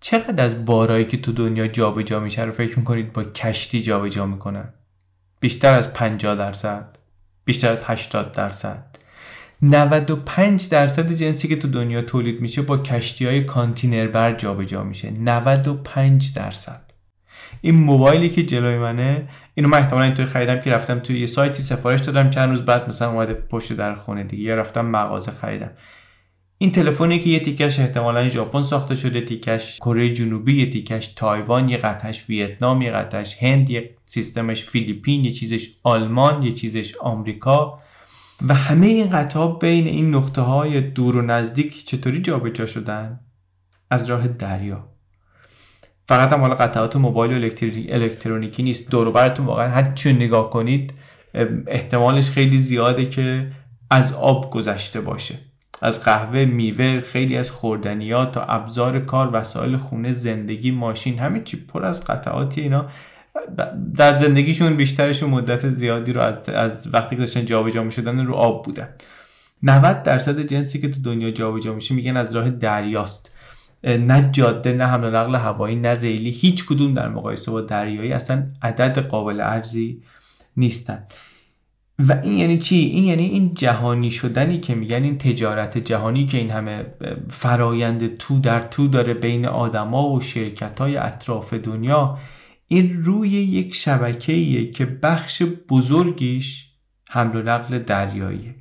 چقدر از بارایی که تو دنیا جابجا جا میشه رو فکر می‌کنید با کشتی جابجا جا می‌کنن؟ بیشتر از 50 درصد بیشتر از 80 درصد. 95 درصد جنسی که تو دنیا تولید میشه با کشتی های کانتینر بر جابجا میشه. 95 درصد. این موبایلی که جلوی منه اینو من احتمالا اینطوری خریدم که رفتم توی یه سایتی سفارش دادم چند روز بعد مثلا اومده پشت در خونه دیگه یا رفتم مغازه خریدم. این تلفنی که یه تیکش احتمالا ژاپن ساخته شده تیکش کره جنوبی یه تیکش تایوان یه قطعش ویتنام یه قطعش هند یه سیستمش فیلیپین یه چیزش آلمان یه چیزش آمریکا. و همه این قطعه بین این نقطه های دور و نزدیک چطوری جابجا شدن؟ از راه دریا. فقط هم حالا قطعات موبایل و الکترونیکی نیست. دور براتون واقعا هر نگاه کنید احتمالش خیلی زیاده که از آب گذشته باشه. از قهوه میوه خیلی از خوردنیات تا ابزار کار وسایل خونه زندگی ماشین همه چی پر از قطعاتی اینا. در زندگیشون بیشترشون مدت زیادی رو از, از وقتی که داشتن جابجا می‌شدن رو آب بودن. 90 درصد جنسی که تو دنیا جابجا میشه میگن از راه دریاست. نه جاده نه حمل و نقل هوایی نه ریلی. هیچ کدوم در مقایسه با دریایی اصلا عدد قابل ارزی نیستن. و این یعنی چی؟ این یعنی این جهانی شدنی که میگن این تجارت جهانی که این همه فرایند تو در تو داره بین آدما و شرکت های اطراف دنیا این روی یک شبکه‌ایه که بخش بزرگیش حمل و نقل دریاییه.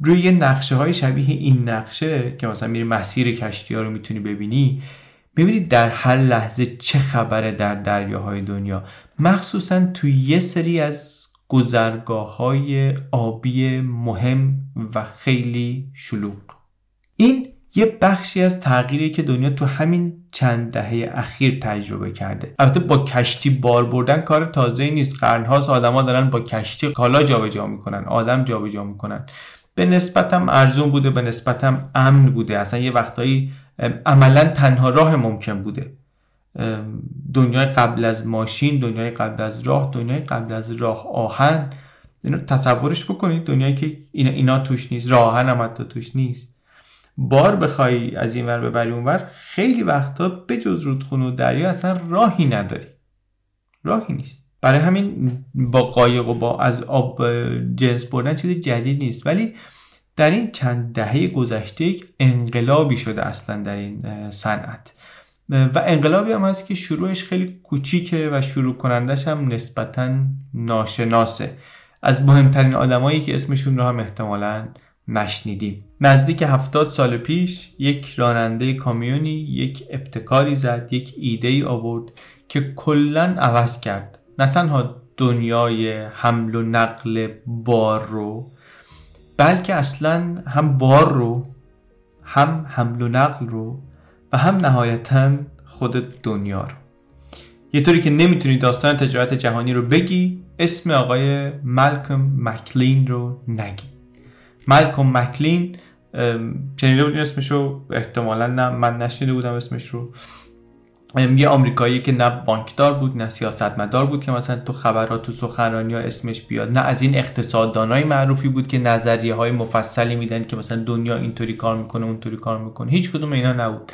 روی نقشه های شبیه این نقشه که مثلا میری مسیر کشتی ها رو می‌تونی ببینی ببینید در هر لحظه چه خبره در دریاهای دنیا. مخصوصا توی یه سری از گذرگاه های آبی مهم و خیلی شلوغ. این یه بخشی از تغییری که دنیا تو همین چند دهه اخیر تجربه کرده. البته با کشتی بار بردن کار تازه نیست. قرنهاست آدما دارن با کشتی کالا جابجا می‌کنن. آدم جابجا می‌کنن. به نسبت هم ارزون بوده به نسبت هم امن بوده. اصلا یه وقتایی عملا تنها راه ممکن بوده. دنیای قبل از ماشین دنیای قبل از راه دنیای قبل از راه آهن. اینو تصورش بکنید دنیایی که اینا, اینا توش نیست راه آهن هم حتی توش نیست. بار بخوای از این ور ببری اونور خیلی وقتا به جز رودخونه و دریا اصلا راهی نداری. راهی نیست. برای همین با قایق و با از آب جنس بردن چیز جدید نیست. ولی در این چند دهه گذشته یک انقلابی شده اصلا در این صنعت. و انقلابی هم هست که شروعش خیلی کوچیکه و شروع کنندش هم نسبتا ناشناسه. از مهمترین آدمایی که اسمشون رو هم احتمالا نشنیدیم. نزدیک هفتاد سال پیش یک راننده کامیونی یک ابتکاری زد یک ایده ای آورد که کلا عوض کرد. نه تنها دنیای حمل و نقل بار رو بلکه اصلا هم بار رو هم حمل و نقل رو و هم نهایتا خود دنیا رو. یه طوری که نمی‌تونی داستان تجارت جهانی رو بگی اسم آقای مالکوم مکلین رو نگی. مالکوم مکلین شنیده بودین اسمش رو احتمالا نه من نشنیده بودم اسمش رو. یه آمریکایی که نه بانکدار بود نه سیاستمدار بود که مثلا تو خبرات تو سخنرانی ها اسمش بیاد. نه از این اقتصاددانای معروفی بود که نظریه های مفصلی میدن که مثلا دنیا اینطوری کار می‌کنه اونطوری کار می‌کنه. هیچ کدوم اینا نبود.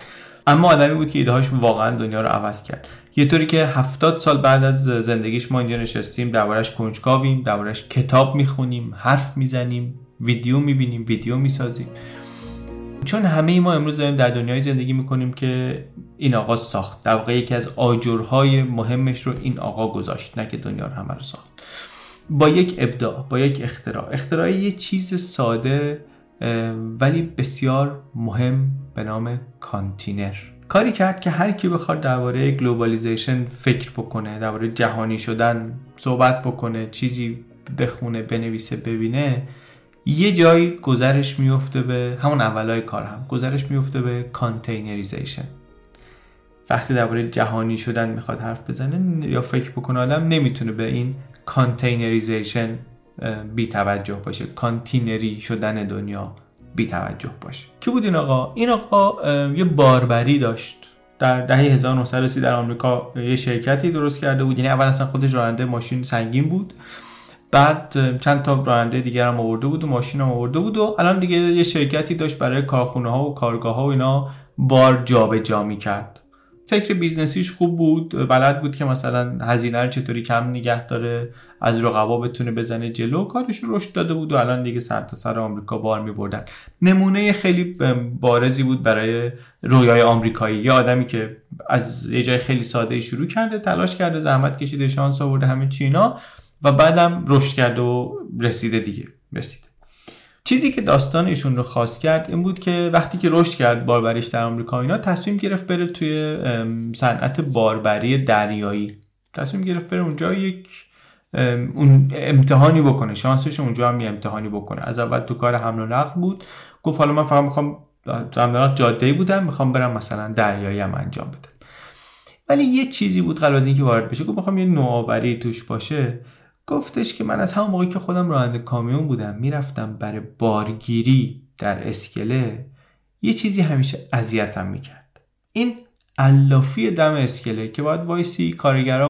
اما آدمی بود که ایده هاش واقعا دنیا رو عوض کرد. یه طوری که هفتاد سال بعد از زندگیش ما اینجا نشستیم دربارش کنجکاویم دربارش کتاب می‌خونیم حرف می‌زنیم ویدیو می‌بینیم ویدیو می‌سازیم. چون همه ما امروز داریم در دنیای زندگی می‌کنیم که این آقا ساخت. در واقع یکی از آجرهای مهمش رو این آقا گذاشت نه که دنیا رو همه رو ساخت. با یک ابداع با یک اختراع. اختراع یه چیز ساده ولی بسیار مهم به نام کانتینر. کاری کرد که هر کی بخواد درباره globalization فکر بکنه درباره جهانی شدن صحبت بکنه چیزی بخونه بنویسه ببینه یه جایی گذرش میفته به همون اولای کار هم گذرش میفته به containerization. وقتی درباره جهانی شدن می‌خواد حرف بزنه یا فکر بکنه آدم نمی‌تونه به این containerization بی توجه باشه. کانتینری شدن دنیا بی توجه باشه. کی بود این آقا؟ این آقا یه باربری داشت. در دهه 1930 در آمریکا یه شرکتی درست کرده بود. یعنی اول اصلا خودش راننده ماشین سنگین بود. بعد چند تا راننده دیگر هم آورده بود و ماشین هم آورده بود و الان دیگه یه شرکتی داشت برای کارخونه ها و کارگاه ها و اینا بار جابجا جا می‌کرد. فکر business یش خوب بود. بلد بود که مثلا هزینه رو چطوری کم نگه داره از رقبا بتونه بزنه جلو. کارش رشد داده بود و الان دیگه سر تا سر آمریکا بار میبردن. نمونه خیلی بارزی بود برای رویای آمریکایی. یه آدمی که از یه جای خیلی ساده شروع کرده تلاش کرده زحمت کشیده شانس آورده همه چینا و بعدم رشد کرده و رسیده دیگه. رسیده. چیزی که داستان ایشون رو خاص کرد این بود که وقتی که رشد کرد باربریش در آمریکا اینا تصمیم گرفت بره توی صنعت باربری دریایی. تصمیم گرفت بره اونجا یک اون امتحانی بکنه. شانسش اونجا هم یه امتحانی بکنه. از اول تو کار حمل و نقل بود. گفت حالا من فقط می‌خوام زمینات جاده بودم می‌خوام برم مثلا دریایی هم انجام بدم. ولی یه چیزی بود قبل از اینکه وارد بشه گفت می‌خوام یه نوآوری توش باشه. گفتش که من از همون موقعی که خودم راننده کامیون بودم می‌رفتم برای بارگیری در اسکله یه چیزی همیشه اذیتم می‌کرد. این علافی دم اسکله که باید وایسی کارگرا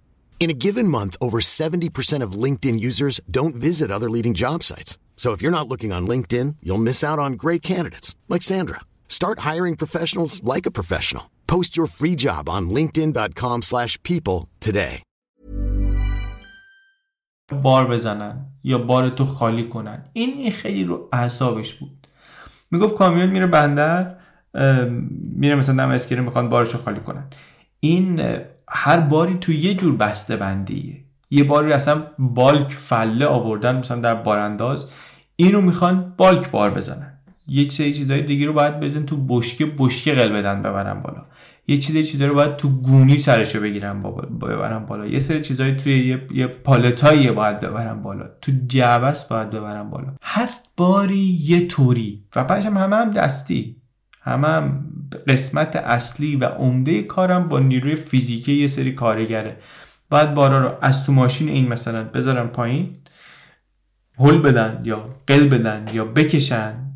In a given month, over 70% of LinkedIn users don't visit other leading job sites. So if you're not looking on LinkedIn, you'll miss out on great candidates like Sandra. Start hiring professionals like a professional. Post your free job on linkedin.com/people today. بار بزنن یا بار تو خالی کنن این خیلی رو اعصابش بود میگفت کامیون میره بندر میره مثلا دم اسکری میخوان بارشو خالی کنن این هر باری تو یه جور بسته بندیه یه باری اصلا بالک فله آوردن مثلا در بارانداز اینو می‌خوان بالک بار بزنن. یه سری چیزای دیگه رو باید بزن تو بشکه بشکه قل بدن ببرن بالا. یه چیز چیزا رو باید تو گونی سرشو بگیرن ببرن بالا. یه سری چیزای توی یه, یه پالتایی باید ببرن بالا. تو جعبس باید ببرن بالا. هر باری یه طوری. و بعدش هم همه هم دستی. همه هم قسمت اصلی و عمده کارم با نیروی فیزیکی یه سری کارگره. باید بارا رو از تو ماشین این مثلا بذارن پایین هل بدن یا قل بدن یا بکشن.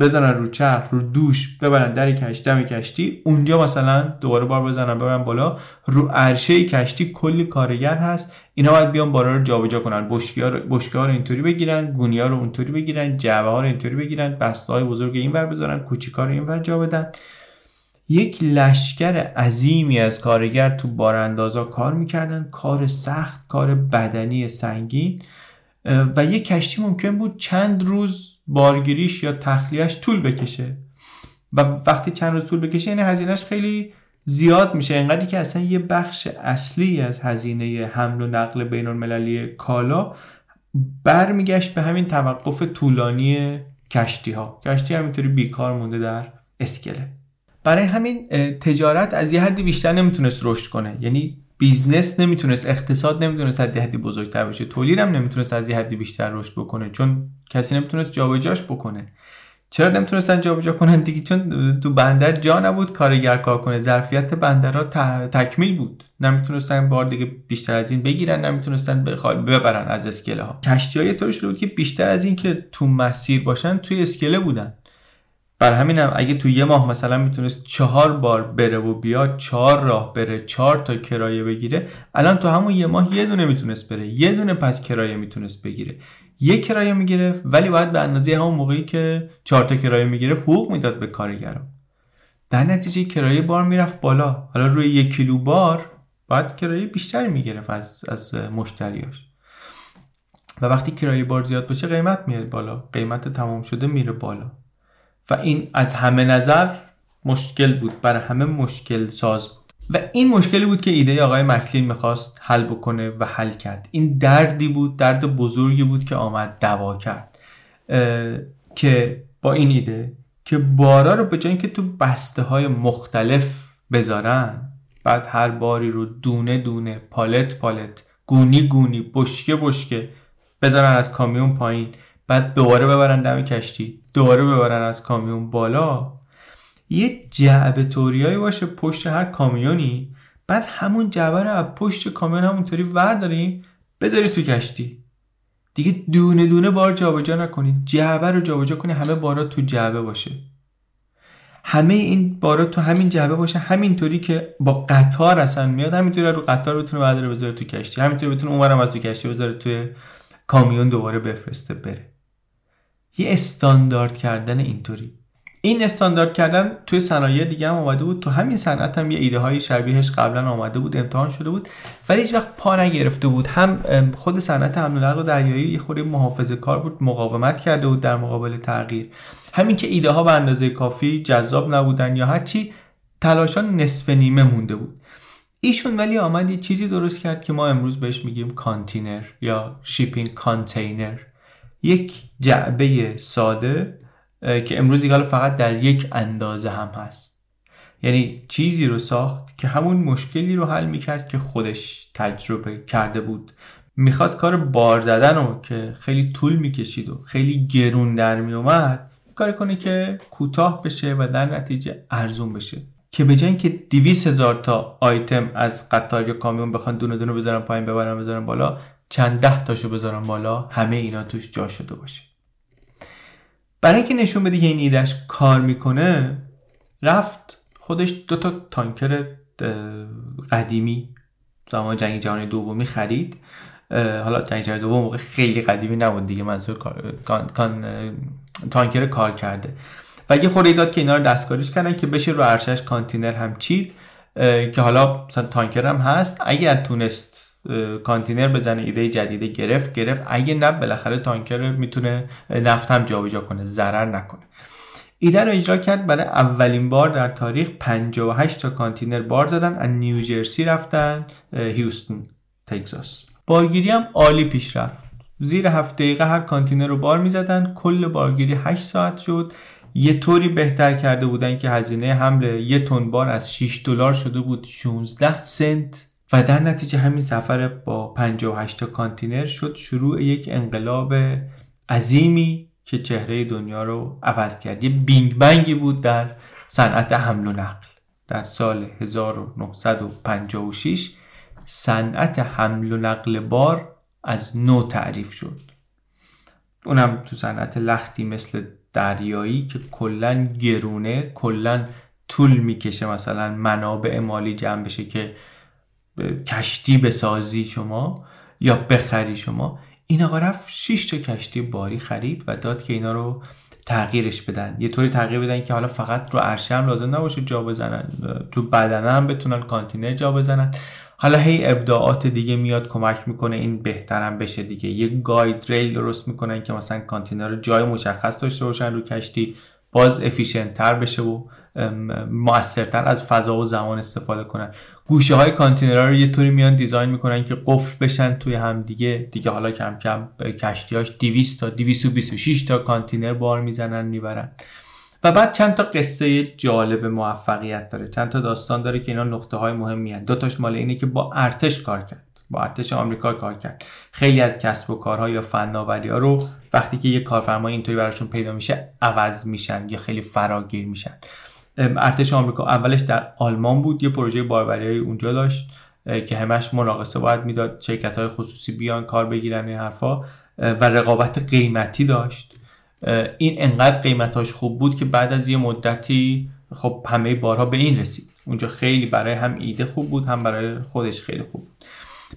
بزنن رو چرخ رو دوش ببرن در کشتی دم کشتی اونجا مثلا دوباره بار بزنن ببرن بالا. رو عرشه کشتی کلی کارگر هست. اینا باید بیان بالا رو جابجا کنن. بشکه ها رو اینطوری بگیرن گونی ها رو اونطوری بگیرن جعبه ها رو اینطوری بگیرن بسته های بزرگ اینور بذارن کوچیکا رو اینور جا بدن. یک لشکر عظیمی از کارگر تو باراندازا کار می‌کردن. کار سخت کار بدنی سنگین. و یک کشتی ممکن بود چند روز بارگیریش یا تخلیهش طول بکشه. و وقتی چند روز طول بکشه یعنی هزینهش خیلی زیاد میشه. اینقدری که اصلا یه بخش اصلی از هزینه حمل و نقل بین المللی کالا برمیگشت به همین توقف طولانی کشتی ها کشتی همینطوری بیکار مونده در اسکله. برای همین تجارت از یه حدی بیشتر نمی‌تونست رشد کنه. یعنی business نمی‌تونست اقتصاد نمی‌تونست از یه حدی بزرگتر بشه تولیدم نمی‌تونست از یه حدی بیشتر رشد بکنه چون کسی نمی‌تونست جابجاش بکنه. چرا نمی‌تونستن جابجا کنن دیگه؟ چون تو بندر جا نبود کارگر کار کنه ظرفیت بندرها تکمیل بود. نمی‌تونستن بار دیگه بیشتر از این بگیرن نمی‌تونستن ببرن از اسکله ها کشتی های طوری بود که بیشتر از این که تو مسیر باشن توی اسکله بودن. بر همینم اگه تو یه ماه مثلا می‌تونست چهار بار بره و بیاد چهار راه بره چهار تا کرایه بگیره الان تو همون یه ماه یه دونه می‌تونست بره یه دونه پس کرایه می‌تونست بگیره. یک کرایه می‌گرفت ولی باید به اندازه همون موقعی که چهار تا کرایه می‌گرفت حقوق می‌داد به کارگران در نتیجه کرایه بار می‌رفت بالا. حالا روی یک کیلو بار باید کرایه بیشتری می‌گرفت از, از مشتریاش. و وقتی کرایه بار زیاد باشه قیمت میاد بالا. قیمت تمام شده میره بالا. و این از همه نظر مشکل بود برای همه مشکل ساز بود. و این مشکلی بود که ایده آقای مکلین می‌خواست حل بکنه و حل کرد. این دردی بود درد بزرگی بود که آمد دوا کرد که با این ایده که بارا رو به جای که تو بسته های مختلف بذارن بعد هر باری رو دونه دونه پالت پالت گونی گونی بشکه بشکه بذارن از کامیون پایین. بعد دوباره ببرن دم کشتی دوباره ببرن از کامیون بالا. یه جعبه توریایی باشه پشت هر کامیونی. بعد همون جعبه رو از پشت کامیون همونطوری ورداریم بذاری تو کشتی. دیگه دونه دونه بار جابجا نکنید. جعبه رو جابجا کنی همه بارا تو جعبه باشه. همه این بارا تو همین جعبه باشه همینطوری که با قطار اصلا میاد همینطوری رو قطار بتونه بعد بذاره تو کشتی. همینطوری بتونه اونورم از تو کشتی بذاره توی کامیون دوباره بفرسته بره. یه استاندارد کردن اینطوری. این استاندارد کردن توی صنایع دیگه هم آمده بود. تو همین صنعت هم یه ایده های شبیهش قبلا آمده بود امتحان شده بود. ولی هیچ وقت پا نگرفته بود. هم خود صنعت حمل و نقل دریایی یه خورده محافظه کار بود مقاومت کرده بود در مقابل تغییر. همین که ایده ها به اندازه کافی جذاب نبودن یا هرچی تلاشاشون نصف نیمه مونده بود. ایشون ولی آمد یه چیزی درست کرد که ما امروز بهش میگیم کانتینر یا shipping container. یک جعبه ساده که امروز دیگه فقط در یک اندازه هم هست. یعنی چیزی رو ساخت که همون مشکلی رو حل می‌کرد که خودش تجربه کرده بود. می‌خواست کار بار زدن رو که خیلی طول می‌کشید و خیلی گرون در میومد کار کنه که کوتاه بشه و در نتیجه ارزون بشه. که به جای که 200 هزار تا آیتم از قطار یا کامیون بخوان دونه دونه بذارن پایین ببرن بذارن بالا چند ده تاشو بذارن بالا همه اینا توش جا شده باشه. برای اینکه نشون بده که این ایدهش کار می‌کنه رفت خودش دو تا تانکر قدیمی زمان جنگ جهانی دومی خرید. حالا جنگ جهانی دوم موقع خیلی قدیمی نبود دیگه منظور کان، تانکر کار کرده. و یه خوری داد که اینا رو دستکاریش کردن که بشه رو ارشش کانتینر هم چید که حالا مثلا تانکر هم هست. اگر تونست کانتینر بزنه ایده جدیده گرفت گرفت. اگه نه بالاخره تانکر می‌تونه نفت هم جابجا کنه ضرر نکنه. ایده رو اجرا کرد. برای اولین بار در تاریخ 58 تا کانتینر بار زدن. از نیوجرسی رفتن هیوستون تگزاس. بارگیری هم عالی پیش رفت. زیر هفت دقیقه هر کانتینر رو بار می‌زدن. کل بارگیری 8 ساعت شد. یه طوری بهتر کرده بودن که هزینه حمل یه تن بار از 6 دلار شده بود. 16 سنت و در نتیجه همین سفر با 58 تا کانتینر شد شروع یک انقلاب عظیمی که چهره دنیا رو عوض کرد. یه بینگ بنگی بود در صنعت حمل و نقل. در سال 1956 صنعت حمل و نقل بار از نو تعریف شد. اونم تو صنعت لختی مثل دریایی که کلا گرونه کلا طول می‌کشه مثلا منابع مالی جمع بشه که کشتی بسازی شما یا بخری شما. این آقا رفت 6 تا کشتی باری خرید و داد که اینا رو تغییرش بدن. یه طوری تغییر بدن که حالا فقط رو عرشه هم لازم نباشه جا بزنن. تو بدنه هم بتونن کانتینر جا بزنن. حالا هی ابداعات دیگه میاد کمک می‌کنه این بهترم بشه دیگه. یه guide rail درست می‌کنن که مثلا کانتینر رو جای مشخص داشته باشن رو کشتی. باز efficient تر بشه و موثرتر از فضا و زمان استفاده کنن. گوشه های کانتینرها رو یه طوری میان دیزاین می‌کنن که قفل بشن توی هم دیگه. دیگه حالا کم کم کشتیاش 200 تا 226 تا کانتینر بار می‌زنن می‌برن. و بعد چند تا قصه جالب موفقیت داره. چند تا داستان داره که اینا نقطه های مهمی هست دو تاش مال اینه که با ارتش کار کرد. با ارتش آمریکا کار کرد. خیلی از کسب و کارها یا فناوری ها رو وقتی که یه کارفرما اینطوری براشون پیدا میشه عوض میشن یا خیلی فراگیر میشن. ارتش آمریکا اولش در آلمان بود یه پروژه باربری اونجا داشت که همش مناقصه باید می‌داد شرکت های خصوصی بیان کار بگیرن این حرفا و رقابت قیمتی داشت. این انقدر قیمتاش خوب بود که بعد از یه مدتی خب همه بارها به این رسید. اونجا خیلی برای هم ایده خوب بود هم برای خودش خیلی خوب بود.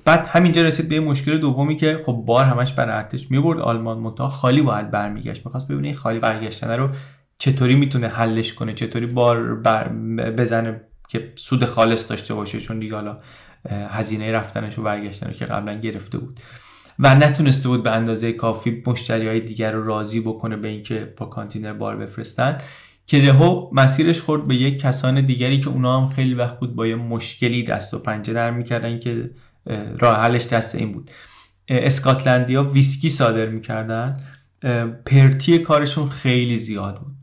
بعد همینجا رسید به مشکل دومی که خب بار همش بر ارتش می‌برد. آلمان متا خالی باید برمیگشت. می‌خواست ببینه خالی برگشتن رو چطوری می‌تونه حلش کنه؟ چطوری بار بر بزنه که سود خالص داشته باشه؟ چون دیگه حالا هزینه رفتنش و برگشتن که قبلا گرفته بود. و نتونسته بود به اندازه کافی مشتری های دیگر رو راضی بکنه به اینکه با کانتینر بار بفرستن. که یهو مسیرش خورد به یک کسان دیگری که اونا هم خیلی وقت بود با یه مشکلی دست و پنجه نرم می‌کردن که راه حلش دست این بود. اسکاتلندیا ویسکی صادر می‌کردن. پرتی کارشون خیلی زیاد بود.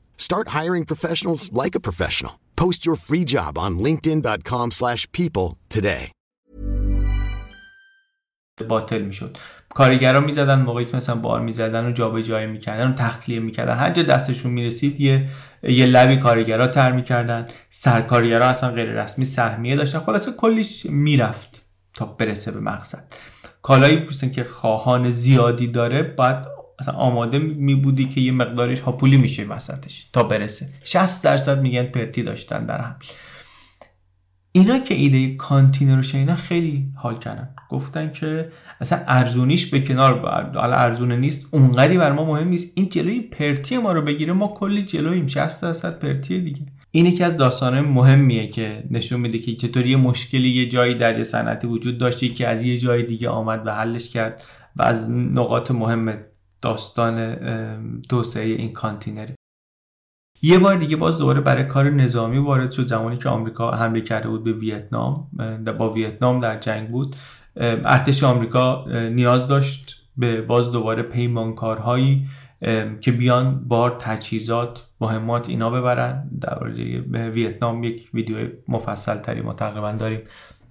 Start hiring professionals like a professional. Post your free job on linkedin.com slash people today. باطل می‌شد. کارگرا می‌زدن موقعی که مثلا بار می‌زدن و جابجایی می‌کردن و تخلیه می‌کردن. هر جا دستشون می‌رسید یه یه لبی کارگرا تر می‌کردن. سرکارگرا اصلا غیر رسمی سهمیه داشتن. خلاصه کلیش می‌رفت تا برسه به مقصد. کالایی بودن که خواهان زیادی داره باید مثلا آماده می بودی که یه مقدارش هاپولی میشه وسطش تا برسه. 60 درصد میگن پرتی داشتن در هم اینا که ایده کانتینر رو شنیدن خیلی حال کردن. گفتن که اصلا ارزونیش به کنار حالا ارزونه نیست اونقدی بر ما مهم نیست. این جلوی پرتی ما رو بگیره ما کلی جلوییم 60 درصد پرتی دیگه. این یکی از داستانه مهمیه که نشون میده که چطوری یه مشکلی یه جایی در یه صنعتی وجود داشته که از یه جای دیگه آمد و حلش کرد و از نقاط مهم داستان توسعه این کانتینری. یه بار دیگه باز دوباره برای کار نظامی وارد شد زمانی که آمریکا حمله کرده بود به ویتنام با ویتنام در جنگ بود. ارتش آمریکا نیاز داشت به باز دوباره پیمانکارهایی که بیان بار تجهیزات مهمات اینا ببرن. در ویتنام یک ویدیو مفصل تری ما تقریبا داریم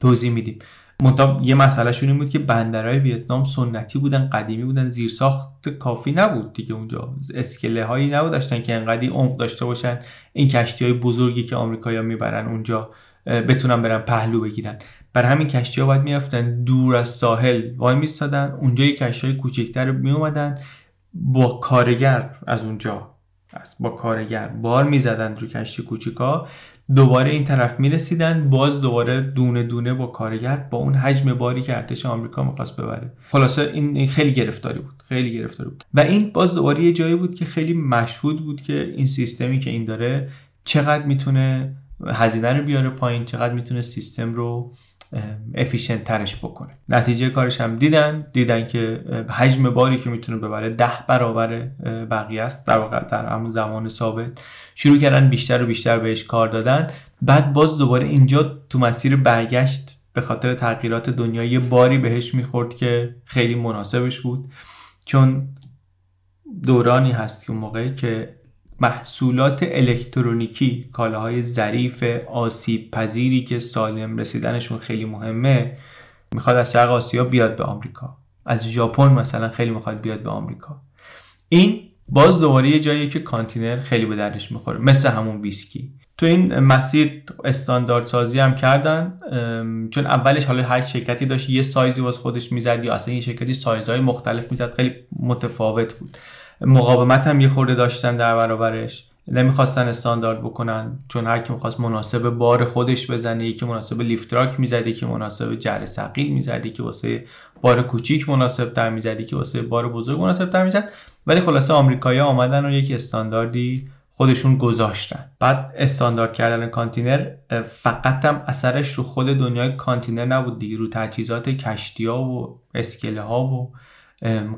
توضیح میدیم. منتها یه مسئله این بود که بندرهای ویتنام سنتی بودن قدیمی بودن زیرساخت کافی نبود دیگه اونجا. اسکله هایی نبود داشتن که انقدی عمق داشته باشن این کشتی های بزرگی که آمریکایی‌ها می‌برن اونجا بتونن برن پهلو بگیرن. بر همین کشتی ها باید می‌رفتن دور از ساحل وای میستادن. اونجا یه کشتی های کوچکتر می اومدن با کارگر از اونجا با کارگر بار می‌زدن رو کشتی کوچیکا دوباره این طرف می‌رسیدن باز دوباره دونه دونه با کارگر با اون حجم باری که ارتش آمریکا می‌خواست ببره. خلاصه این خیلی گرفتاری بود خیلی گرفتاری بود. و این باز دوباره یه جایی بود که خیلی مشهود بود که این سیستمی که این داره چقدر می‌تونه هزینه رو بیاره پایین چقدر می‌تونه سیستم رو افیشنت ترش بکنه. نتیجه کارش هم دیدن دیدن که حجم باری که می‌تونه ببره ده برابر بقیه است. در واقع در همون زمان ثابت. شروع کردن بیشتر و بیشتر بهش کار دادن. بعد باز دوباره اینجا تو مسیر برگشت به خاطر تغییرات دنیا یه باری بهش می‌خورد که خیلی مناسبش بود. چون دورانی هست که اون موقع که محصولات الکترونیکی کالاهای ظریف آسیب پذیری که سالم رسیدنشون خیلی مهمه می‌خواد از شرق آسیا بیاد به آمریکا. از ژاپن مثلا خیلی می‌خواد بیاد به آمریکا. این باز دوباره یه جایی که کانتینر خیلی به دردش می‌خوره مثل همون ویسکی. تو این مسیر استاندارد سازی هم کردن چون اولش حالا هر شرکتی داشت یه سایزی واس خودش می‌زد یا اصلا یه شرکتی سایزهای مختلف می‌زد خیلی متفاوت بود. مقاومت هم یه خورده داشتن در برابرش. نمی‌خواستن استاندارد بکنن چون هر کی می‌خواست مناسب بار خودش بزنه یکی مناسب لیفتراک می‌زد یکی مناسب جر ثقیل می‌زد یکی واسه بار کوچیک مناسب تر می‌زد یکی واسه بار بزرگ مناسب تر می‌زد. ولی خلاصه آمریکایی‌ها آمدن و یک استانداردی خودشون گذاشتن. بعد استاندارد کردن کانتینر فقط هم اثرش رو خود دنیای کانتینر نبود دیگه رو تجهیزات کشتی ها و اسکله ها و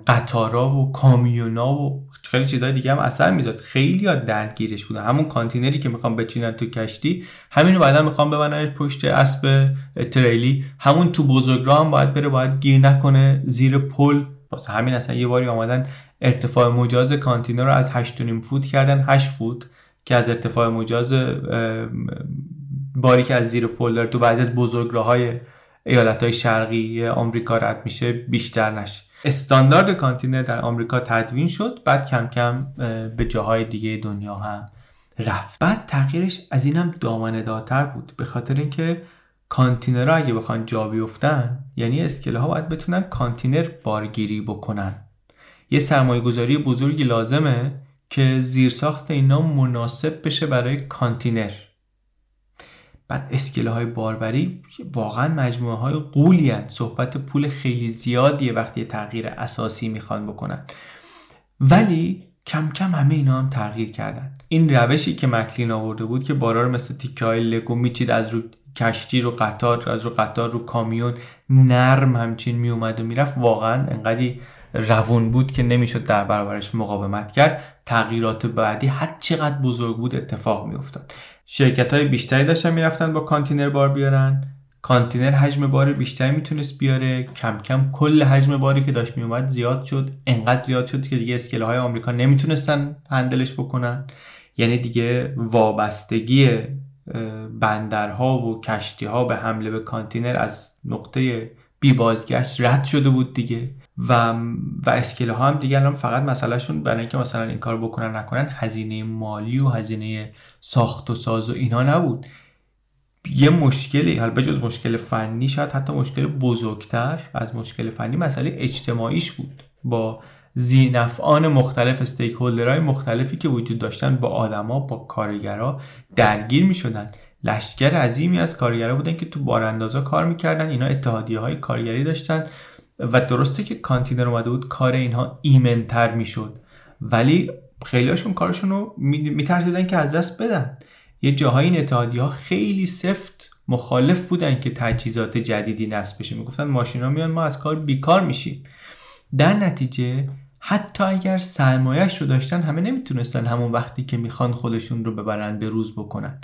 قطارا و کامیونا و خیلی چیزهای دیگه هم اثر می‌زد خیلی ها درگیرش بودن. همون کانتینری که می‌خوام بچینن تو کشتی همینو بعدا می‌خوام ببندنش پشت اسب تریلی. همون تو بزرگراه هم باید بره باید گیر نکنه زیر پل. واسه همین اصلا یه باری آمدن ارتفاع مجاز کانتینر رو از 8.5 فوت کردن. 8 فوت که از ارتفاع مجاز باری که از زیر پل داره تو بعضی از های ایالت های شرقی آمریکا رد میشه بیشتر نشه. استاندارد کانتینر در آمریکا تدوین شد بعد کم کم به جاهای دیگه دنیا هم رفت. بعد تغییرش از اینم دامنه داتر بود به خاطر اینکه کانتینرها اگه بخوان جا بیفتن یعنی اسکله ها باید بتونن کانتینر بارگیری بکنن. یه سرمایه گذاری بزرگی لازمه که زیرساخت اینا مناسب بشه برای کانتینر. بعد اسکله های باربری واقعا مجموعه های قولی هن. صحبت پول خیلی زیادیه وقتی تغییر اساسی می‌خوان بکنن. ولی کم کم همه اینا هم تغییر کردن. این روشی که مک‌لین آورده بود که بارا رو مثل تیکه های لگو میچید از رو کشتی رو قطار از رو قطار رو کامیون نرم همچین میومد و می‌رفت. واقعا انقدی روون بود که نمی‌شد در برابرش مقاومت کرد. تغییرات بعدی هر چقدر بزرگ بود اتفاق میافتاد. شرکت های بیشتری داشتن می‌رفتن با کانتینر بار بیارن. کانتینر حجم بار بیشتری می‌تونست بیاره. کم کم کل حجم باری که داشت میومد زیاد شد. انقدر زیاد شد که دیگه اسکله های آمریکا نمی‌تونستن handle ش بکنن. یعنی دیگه وابستگی بندرها و کشتی ها به حمله به کانتینر از نقطه بی بازگشت رد شده بود دیگه. و و اسکله ها هم دیگه الان فقط مسئلهشون برای اینکه مثلا این کار بکنن نکنن هزینه مالی و هزینه ساخت و ساز و اینا نبود. یه مشکلی حالا بجز مشکل فنی شاید حتی مشکل بزرگتر از مشکل فنی مسئله اجتماعیش بود. با زینفعان مختلف استیک های مختلفی که وجود داشتن با آدما با کارگرا درگیر می شدن لشکر عظیمی از کارگرا بودن که تو باراندازا کار می‌کردن. اینا اتحادیه های کارگری داشتن. و درسته که کانتینر اومده بود کار اینها ایمنتر می‌شد. ولی خیلیاشون کارشون رو میترسیدن که از دست بدن. یه جاهای این اتحادیه ها خیلی سفت مخالف بودن که تجهیزات جدیدی نصب بشه. می‌گفتن ماشینا میان ما از کار بیکار میشیم. در نتیجه حتی اگر سرمایهش رو داشتن همه نمی‌تونستن همون وقتی که می‌خوان خودشون رو ببرن به روز بکنن.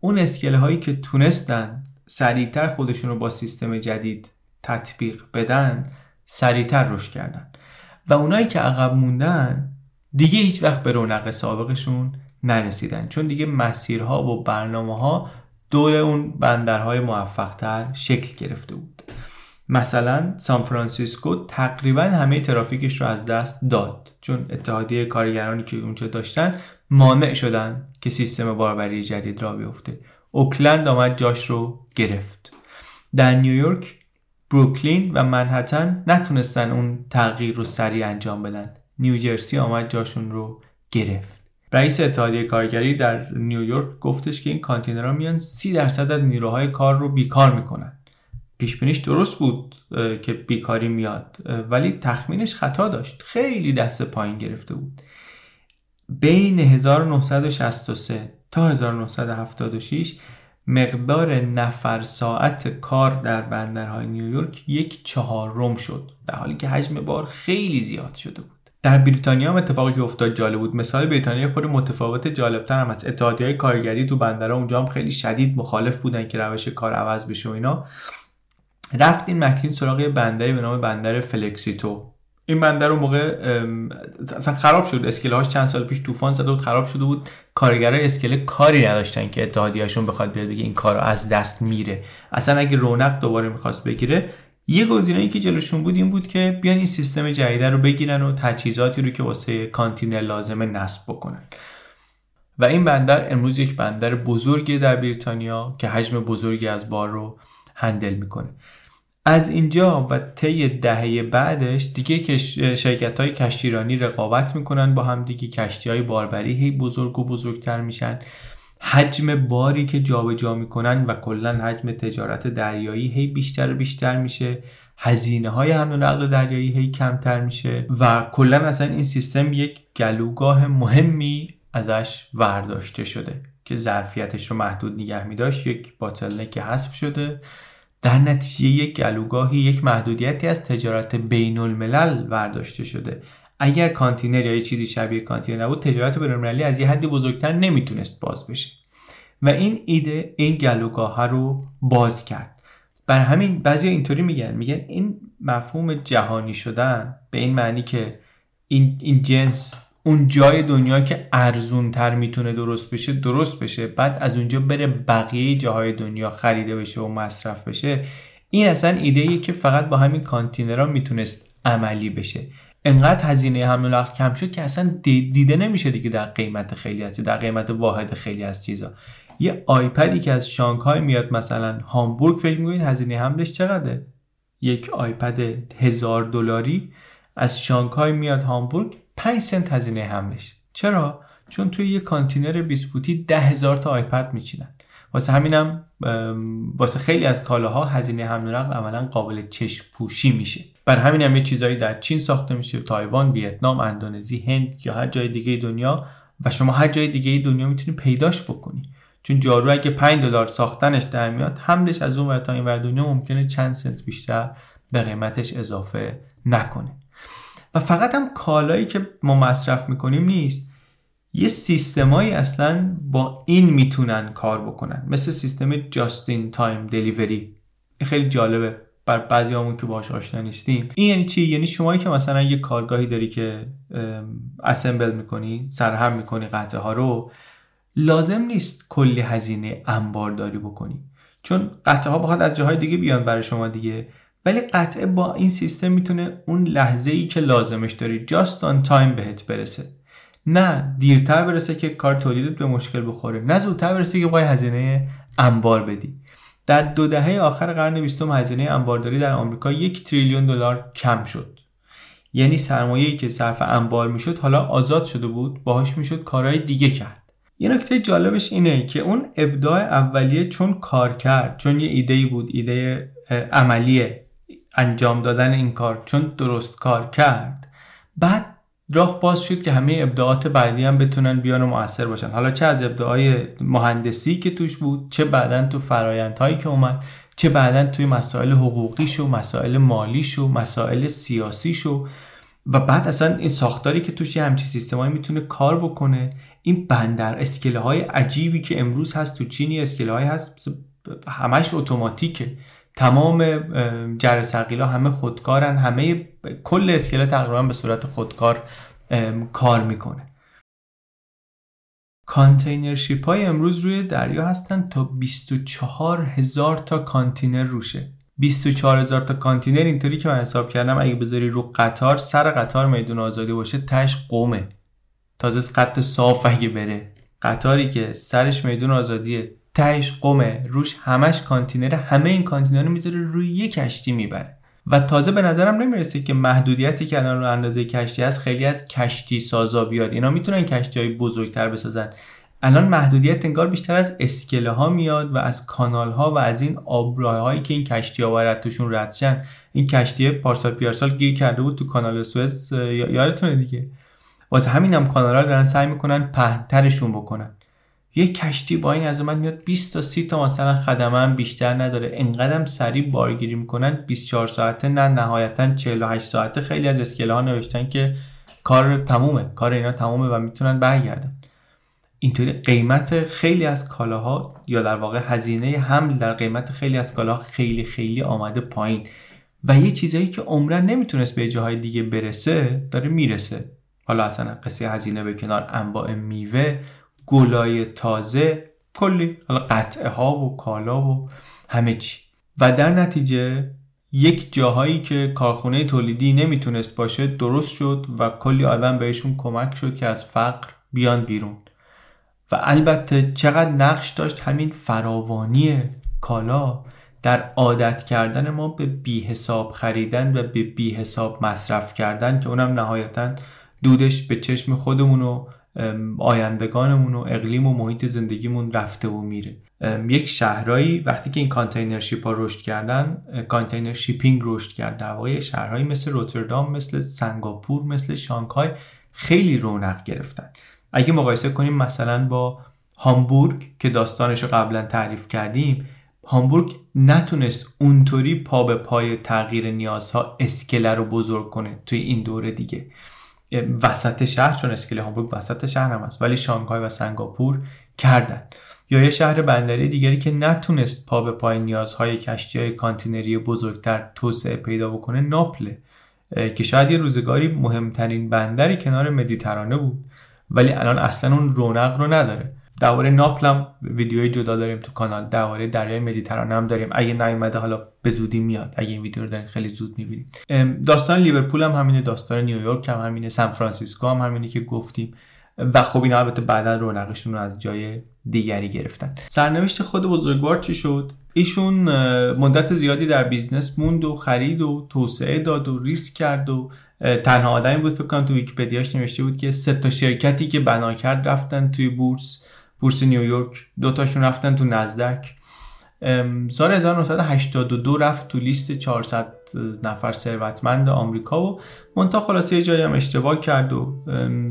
اون اسکله هایی که تونستن سریعتر خودشون رو با سیستم جدید تطبیق بدن سریعتر رشد کردن. و اونایی که عقب موندن دیگه هیچ وقت به رونق سابقشون نرسیدن. چون دیگه مسیرها و برنامه ها دور اون بندرهای موفقتر شکل گرفته بود. مثلا سان فرانسیسکو تقریبا همه ترافیکش رو از دست داد. چون اتحادیه کارگرانی که اونجا داشتن مانع شدن که سیستم باربری جدید راه بیفته. اوکلند آمد جاش رو گرفت. در نیویورک بروکلین و منهتن نتونستن اون تغییر رو سریع انجام بدن. نیوجرسی آمد جاشون رو گرفت. رئیس اتحادیه کارگری در نیویورک گفتش که این کانتینرها میان سی درصد از نیروهای کار رو بیکار می‌کنن. پیش درست بود که بیکاری میاد ولی تخمینش خطا داشت. خیلی دست پایین گرفته بود. بین 1963 تا 1976 مقدار نفر ساعت کار در بندرهای نیویورک یک چهارم شد در حالی که حجم بار خیلی زیاد شده بود. در بریتانیا هم اتفاقی که افتاد جالب بود. مثال بریتانیا خود متفاوت جالبتر هم از های کارگری تو بندرها اونجا هم خیلی شدید مخالف بودن که روش کار عوض بشه و اینا. رفت این مکلین سراغ بندری به نام بندر فلیکستو. این بندر اون موقع اصلا خراب شده. اسکله هاش چند سال پیش طوفان زده بود خراب شده بود. کارگرای اسکله کاری نداشتن که اتحادیهشون بخواد بیاد بگه این کار از دست میره. اصلا اگه رونق دوباره می‌خواست بگیره یه گزینه‌ای که جلوشون بود این بود که بیان این سیستم جدید رو بگیرن و تجهیزاتی رو که واسه کانتینر لازمه نصب بکنن. و این بندر امروز یک بندر بزرگی در بریتانیا که حجم بزرگی از بار رو هندل می‌کنه. از اینجا و طی دهه بعدش دیگه که شرکت های کشتیرانی رقابت می‌کنن با هم دیگه. کشتی های باربری هی بزرگ و بزرگتر میشن. حجم باری که جابجا جا می‌کنن و کلا حجم تجارت دریایی هی بیشتر و بیشتر میشه. هزینه های حمل و نقل دریایی هی کمتر میشه و کلا اصلا این سیستم یک گلوگاه مهمی ازش ورداشته شده که ظرفیتش رو محدود نگه می داشت یک باتلنک حذف شده. در نتیجه یک گلوگاهی یک محدودیتی از تجارت بین الملل ورداشته شده. اگر کانتینر یا یه چیزی شبیه کانتینر نبود تجارت بین المللی از یه حدی بزرگتر نمی‌تونست باز بشه. و این ایده این گلوگاه رو باز کرد. بر همین بعضی اینطوری میگن. میگن این مفهوم جهانی شدن به این معنی که این, این جنس اون جای دنیا که ارزون تر می‌تونه درست بشه درست بشه. بعد از اونجا بره بقیه جاهای دنیا خریده بشه و مصرف بشه. این اصلا ایده که فقط با همین کانتینرها می‌تونست عملی بشه. انقدر هزینه حمل و نقل کم شد که اصلا دیده نمیشه دیگه در قیمت خیلی از در قیمت واحد خیلی از چیزا. یه iPad ی که از شانگهای میاد مثلا هامبورگ فکر می‌کنین هزینه حملش چقدره؟ یک iPad هزار دلاری. از شانگهای میاد هامبورگ 5 سنت هزینه حملش. چرا؟ چون توی یه کانتینر 20 فوتی ده هزار تا iPad میچینن. واسه همینم واسه خیلی از کالاها هزینه حمل و نقل عملا قابل چشم پوشی میشه. بر همین هم یه چیزایی در چین ساخته میشه تایوان ویتنام اندونزی هند یا هر جای دیگه دنیا. و شما هر جای دیگه دنیا می‌تونی پیداش بکنی. چون جارو اگه 5 دلار ساختنش در میاد حملش از اون ور تا این ور دنیا ممکنه چند سنت بیشتر به قیمتش اضافه نکنه. و فقط هم کالایی که ما مصرف می‌کنیم نیست. یه سیستمایی اصلا با این می‌تونن کار بکنن. مثل سیستم just in time delivery خیلی جالبه. برا بعضی همون که باش آشنا نیستیم. این یعنی چی؟ یعنی شمایی که مثلا یه کارگاهی داری که assemble می‌کنی سرهم می‌کنی قطعه ها رو لازم نیست کلی هزینه انبارداری بکنی. چون قطعه ها بخواد از جاهای دیگه بیان برای شما دیگه. ولی قطعه با این سیستم می‌تونه اون لحظه ای که لازمش داری just on time بهت برسه. نه دیرتر برسه که کار تولیدت به مشکل بخوره نه زودتر برسه که باید هزینه انبار بدی. در دو دهه آخر قرن بیستم هزینه انبارداری در آمریکا یک تریلیون دلار کم شد. یعنی سرمایه‌ای که صرف انبار می‌شد حالا آزاد شده بود باهاش می‌شد کارهای دیگه کرد. یه نکته جالبش اینه که اون ابداع اولیه چون کار کرد چون یه ایده بود ایده عملی انجام دادن این کار چون درست کار کرد. بعد راه باز شد که همه ابداعات بعدی هم بتونن بیان و موثر باشن. حالا چه از ابداعای مهندسی که توش بود چه بعدا تو فرایندهایی که اومد چه بعدا توی مسائل حقوقی شو مسائل مالی شو مسائل سیاسی شو و بعد اصلا این ساختاری که توش یه همچین سیستمایی می‌تونه کار بکنه این بندر اسکله های عجیبی که امروز هست تو چینی اسکله های هست همش اتوماتیکه. تمام جرثقیلا همه خودکارن همه کل اسکله تقریبا به صورت خودکار کار می‌کنه. container ship های امروز روی دریا هستن تا 24 هزار تا کانتینر روشه. 24 هزار تا کانتینر اینطوری که من حساب کردم اگه بذاری رو قطار سر قطار میدون آزادی باشه تهش قمه. تازه خط صاف اگه بره. قطاری که سرش میدون آزادیه. تهش قمه روش همش کانتینر همه این کانتینر رو می‌ذاره روی یه کشتی می‌بره. و تازه به نظرم نمی‌رسه که محدودیتی که الان رو اندازه کشتی هست خیلی از کشتی سازا بیاد. اینا می‌تونن کشتی های بزرگتر بسازن. الان محدودیت انگار بیشتر از اسکله ها میاد و از کانال ها و از این آبراه هایی که این کشتی ها باید توشون رد شن این کشتی پارسال پیارسال گیر کرده بود تو کانال سوئز یادتونه دیگه؟ واسه همین هم کانال ها دارن سعی می‌کنن پهنترشون بکنن. یه کشتی با این عظمت میاد 20 تا 30 تا مثلا خدمه هم بیشتر نداره. انقدرم سریع بارگیری می‌کنن. 24 ساعته نه نهایتا 48 ساعته. خیلی از اسکله ها نوشتن که کار تمومه. کار اینا تمومه و می‌تونن برگردن. اینطوری قیمت خیلی از کالاها یا در واقع هزینه حمل در قیمت خیلی از کالاها خیلی خیلی آمده پایین. و یه چیزایی که عمرن نمی‌تونست به جاهای دیگه برسه داره می‌رسه. حالا اصلا قصه هزینه به کنار انواع میوه گلای تازه کلی. قطعه ها و کالا و همه چی. و در نتیجه یک جاهایی که کارخونه تولیدی نمی‌تونست باشه درست شد و کلی آدم بهشون کمک شد که از فقر بیان بیرون. و البته چقدر نقش داشت همین فراوانی کالا در عادت کردن ما به بی حساب خریدن و به بی حساب مصرف کردن که اونم نهایتا دودش به چشم خودمون و آیندگانمون و اقلیم و محیط زندگیمون رفته و میره. یک شهرهایی وقتی که این container ship ها رشد کردن container shipping رشد کرد. در واقع شهرهایی مثل روتردام مثل سنگاپور مثل شانگهای خیلی رونق گرفتن. اگه مقایسه کنیم مثلا با هامبورگ که داستانش رو قبلا تعریف کردیم هامبورگ نتونست اونطوری پا به پای تغییر نیازها اسکله رو بزرگ کنه توی این دوره دیگه. وسط شهر چون اسکله هامبورگ وسط شهر هم هست ولی شانگهای و سنگاپور کردن. یا یه شهر بندری دیگری که نتونست پا به پای نیازهای کشتی های کانتینری بزرگتر توسعه پیدا بکنه ناپله. که شاید یه روزگاری مهمترین بندری کنار مدیترانه بود ولی الان اصلا اون رونق رو نداره. درباره ناپل هم ویدیوی جدا داریم تو کانال درباره دریای مدیترانه هم داریم. اگه نیومده حالا به زودی میاد. اگه این ویدیو رو دارین خیلی زود می‌بینید. داستان لیورپول هم همینه داستان نیویورک هم همینه سان فرانسیسکو هم همینه که گفتیم. و خب اینا البته بعدا رونقشون رو از جای دیگری گرفتن. سرنوشت خود بزرگوار چی شد؟ ایشون مدت زیادی در business موند و خرید و توسعه داد و ریسک کرد و تنها آدمی بود فکر کنم تو ویکی‌پدیاش نوشته بود که سه تا شرکتی که بنا کرد رفتن توی بورس. بورس نیویورک. دو تاشون رفتن تو نزدک. سال 1982 رفت تو لیست 400 نفر ثروتمند آمریکا و منتها خلاصه جایی هم اشتباه کرد و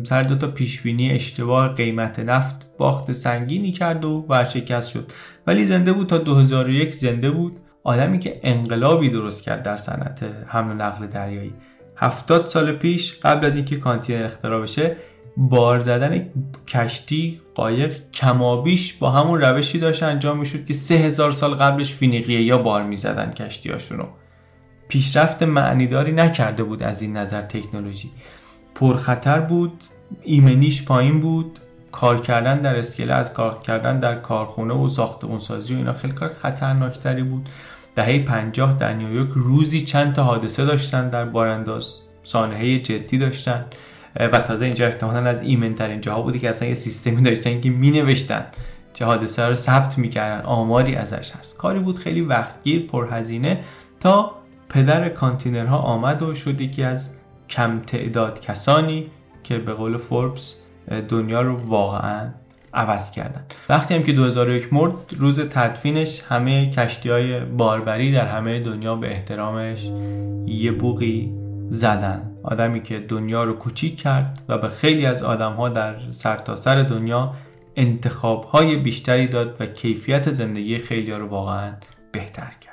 سر دو تا پیشبینی اشتباه قیمت نفت باخت سنگینی کرد و ورشکست شد. ولی زنده بود تا 2001 زنده بود. آدمی که انقلابی درست کرد در صنعت حمل و نقل دریایی. 70 سال پیش قبل از اینکه کانتینر اختراع بشه بار زدن کشتی قایق کمابیش با همون روشی داشت انجام می‌شد که سه هزار سال قبلش فینیقیه یا بار می‌زدن کشتی هاشونو پیشرفت معنیداری نکرده بود از این نظر تکنولوژی. پرخطر بود ایمنیش پایین بود کار کردن در اسکله از کار کردن در کارخونه و ساختمون سازی و اینا خیلی کار خطرناکتری بود. دهه 50 در نیویورک روزی چند تا حادثه داشتن در بارانداز سانحه جدی داشتن. و تازه اینجا احتمالا از ایمن ترین جاها بودی که اصلا یه سیستمی داشتن که می نوشتن چه حادثه رو ثبت می‌کردن. آماری ازش هست. کاری بود خیلی وقتگیر پرهزینه تا پدر کانتینرها آمد و شد یکی از کم تعداد کسانی که به قول فوربس دنیا رو واقعا عوض کردن. وقتی هم که 2001 مرد روز تدفینش همه کشتی های باربری در همه دنیا به احترامش یه بوقی زدن. آدمی که دنیا رو کوچیک کرد و به خیلی از آدم ها در سرتاسر سر دنیا انتخاب های بیشتری داد و کیفیت زندگی خیلی رو واقعا بهتر کرد.